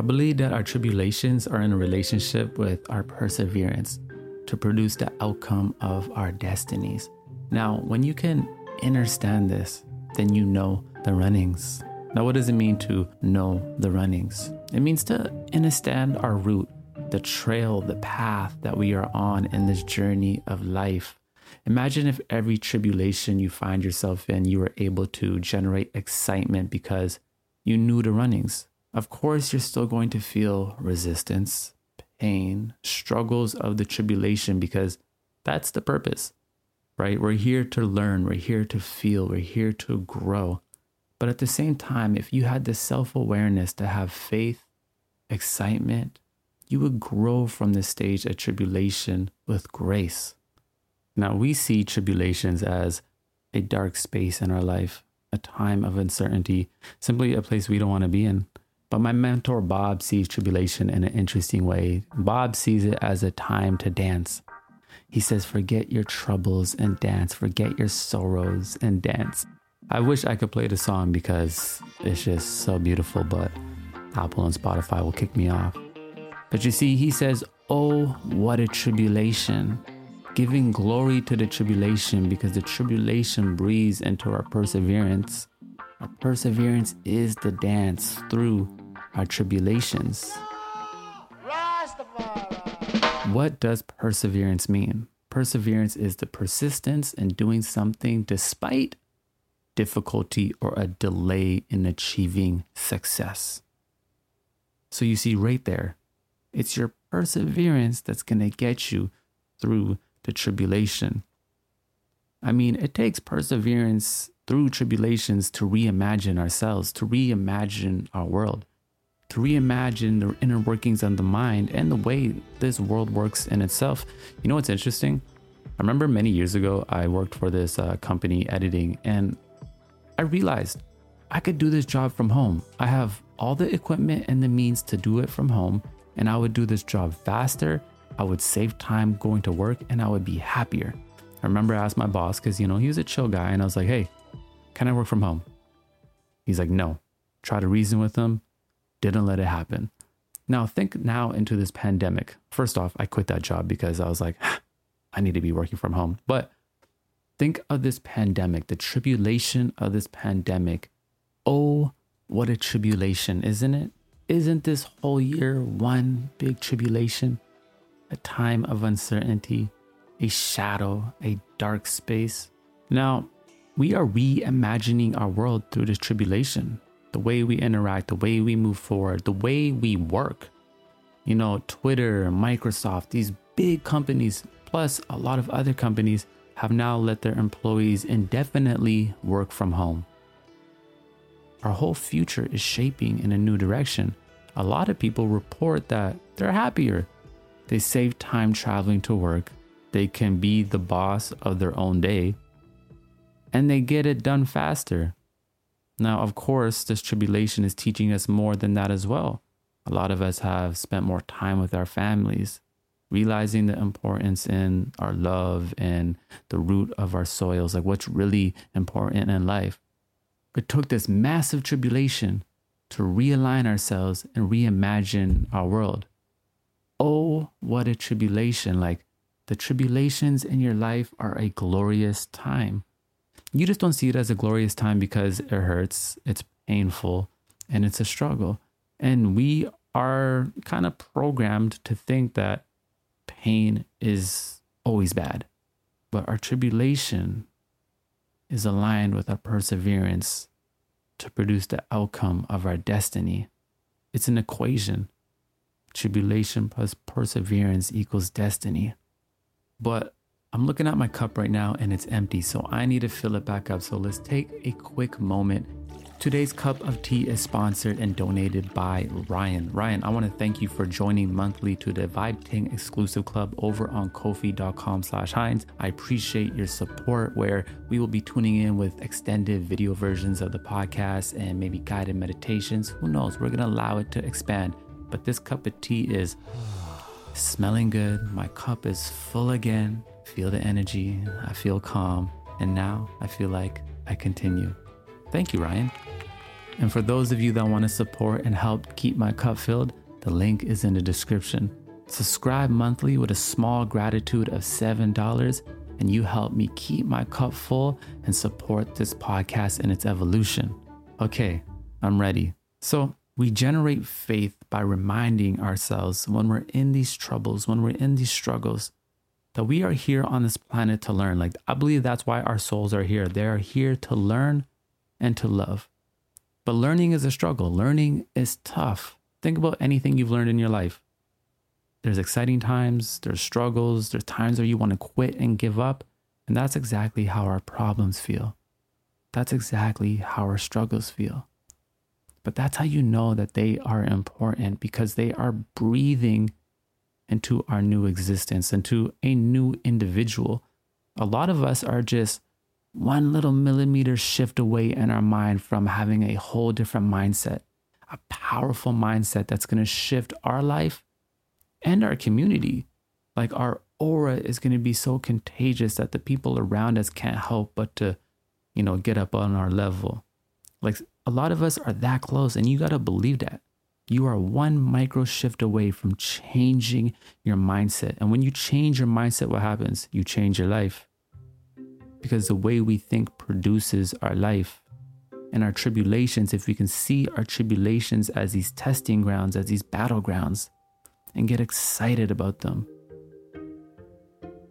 I believe that our tribulations are in a relationship with our perseverance to produce the outcome of our destinies. Now, when you can understand this, then you know the runnings. Now, what does it mean to know the runnings? It means to understand our route, the trail, the path that we are on in this journey of life. Imagine if every tribulation you find yourself in, you were able to generate excitement because you knew the runnings. Of course, you're still going to feel resistance, pain, struggles of the tribulation because that's the purpose, right? We're here to learn, we're here to feel, we're here to grow. But at the same time, if you had the self awareness to have faith, excitement, you would grow from this stage of tribulation with grace. Now, we see tribulations as a dark space in our life, a time of uncertainty, simply a place we don't want to be in. But my mentor, Bob, sees tribulation in an interesting way. Bob sees it as a time to dance. He says, Forget your troubles and dance, forget your sorrows and dance. I wish I could play the song because it's just so beautiful, but Apple and Spotify will kick me off. But you see, he says, Oh, what a tribulation. Giving glory to the tribulation because the tribulation breathes into our perseverance. Our perseverance is the dance through our tribulations. What does perseverance mean? Perseverance is the persistence in doing something despite difficulty or a delay in achieving success. So you see, right there, it's your perseverance that's going to get you through the tribulation. I mean, it takes perseverance through tribulations to reimagine ourselves, to reimagine our world, to reimagine the inner workings of the mind and the way this world works in itself. You know what's interesting? I remember many years ago, I worked for this uh, company editing, and I realized I could do this job from home. I have all the equipment and the means to do it from home, and I would do this job faster. I would save time going to work, and I would be happier. I remember I asked my boss because, you know, he was a chill guy, and I was like, hey, can I work from home? He's like, no. Try to reason with him, didn't let it happen. Now, think now into this pandemic. First off, I quit that job because I was like, I need to be working from home. But Think of this pandemic, the tribulation of this pandemic. Oh, what a tribulation, isn't it? Isn't this whole year one big tribulation? A time of uncertainty, a shadow, a dark space. Now, we are reimagining our world through this tribulation. The way we interact, the way we move forward, the way we work. You know, Twitter, Microsoft, these big companies, plus a lot of other companies have now let their employees indefinitely work from home. Our whole future is shaping in a new direction. A lot of people report that they're happier. They save time traveling to work, they can be the boss of their own day, and they get it done faster. Now, of course, this tribulation is teaching us more than that as well. A lot of us have spent more time with our families, realizing the importance in our love and the root of our soils, like what's really important in life. It took this massive tribulation to realign ourselves and reimagine our world. Oh, what a tribulation! Like the tribulations in your life are a glorious time. You just don't see it as a glorious time because it hurts, it's painful, and it's a struggle. And we are kind of programmed to think that pain is always bad, but our tribulation is aligned with our perseverance to produce the outcome of our destiny. It's an equation. Tribulation plus perseverance equals destiny. But I'm looking at my cup right now and it's empty, so I need to fill it back up. So let's take a quick moment Today's cup of tea is sponsored and donated by Ryan. Ryan, I want to thank you for joining monthly to the Vibe Ting exclusive club over on ko-fi.com slash Hines. I appreciate your support where we will be tuning in with extended video versions of the podcast and maybe guided meditations. Who knows? We're to allow it to expand. But this cup of tea is smelling good. My cup is full again. Feel the energy. I feel calm. And now I feel like I continue. Thank you, Ryan. And for those of you that want to support and help keep my cup filled, the link is in the description. Subscribe monthly with a small gratitude of $7, and you help me keep my cup full and support this podcast in its evolution. Okay, I'm ready. So, we generate faith by reminding ourselves when we're in these troubles, when we're in these struggles, that we are here on this planet to learn. Like, I believe that's why our souls are here. They are here to learn and to love. But learning is a struggle, learning is tough. Think about anything you've learned in your life. There's exciting times, there's struggles, there's times where you want to quit and give up. And that's exactly how our problems feel. That's exactly how our struggles feel. But that's how you know that they are important because they are breathing into our new existence, into a new individual. A lot of us are just one little millimeter shift away in our mind from having a whole different mindset, a powerful mindset that's going to shift our life and our community. Like our aura is going to be so contagious that the people around us can't help but to, you know, get up on our level. Like a lot of us are that close, and you got to believe that. You are one micro shift away from changing your mindset. And when you change your mindset, what happens? You change your life. Because the way we think produces our life. And our tribulations, if we can see our tribulations as these testing grounds, as these battlegrounds, and get excited about them,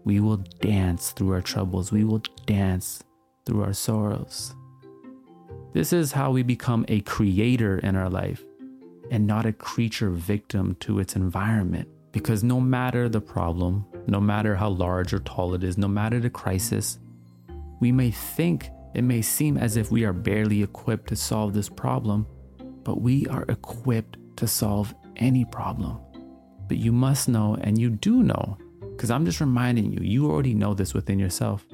we will dance through our troubles. We will dance through our sorrows. This is how we become a creator in our life and not a creature victim to its environment. Because no matter the problem, no matter how large or tall it is, no matter the crisis, we may think it may seem as if we are barely equipped to solve this problem, but we are equipped to solve any problem. But you must know, and you do know, because I'm just reminding you, you already know this within yourself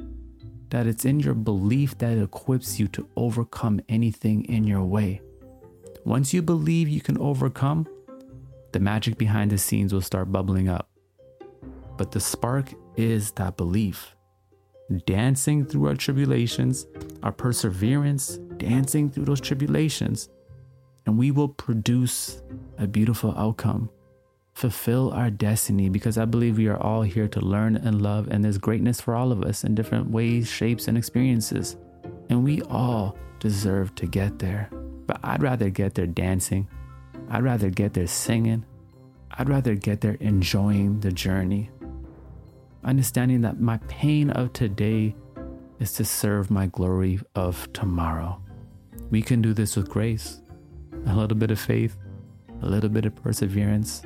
that it's in your belief that equips you to overcome anything in your way. Once you believe you can overcome, the magic behind the scenes will start bubbling up. But the spark is that belief. Dancing through our tribulations, our perseverance, dancing through those tribulations, and we will produce a beautiful outcome fulfill our destiny because I believe we are all here to learn and love, and there's greatness for all of us in different ways, shapes, and experiences. And we all deserve to get there. But I'd rather get there dancing, I'd rather get there singing, I'd rather get there enjoying the journey. Understanding that my pain of today is to serve my glory of tomorrow. We can do this with grace, a little bit of faith, a little bit of perseverance,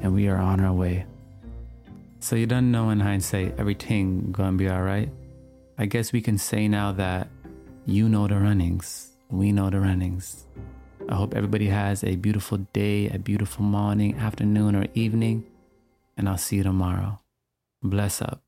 and we are on our way. So you don't know in hindsight everything gonna be alright. I guess we can say now that you know the runnings, we know the runnings. I hope everybody has a beautiful day, a beautiful morning, afternoon, or evening, and I'll see you tomorrow. Bless up.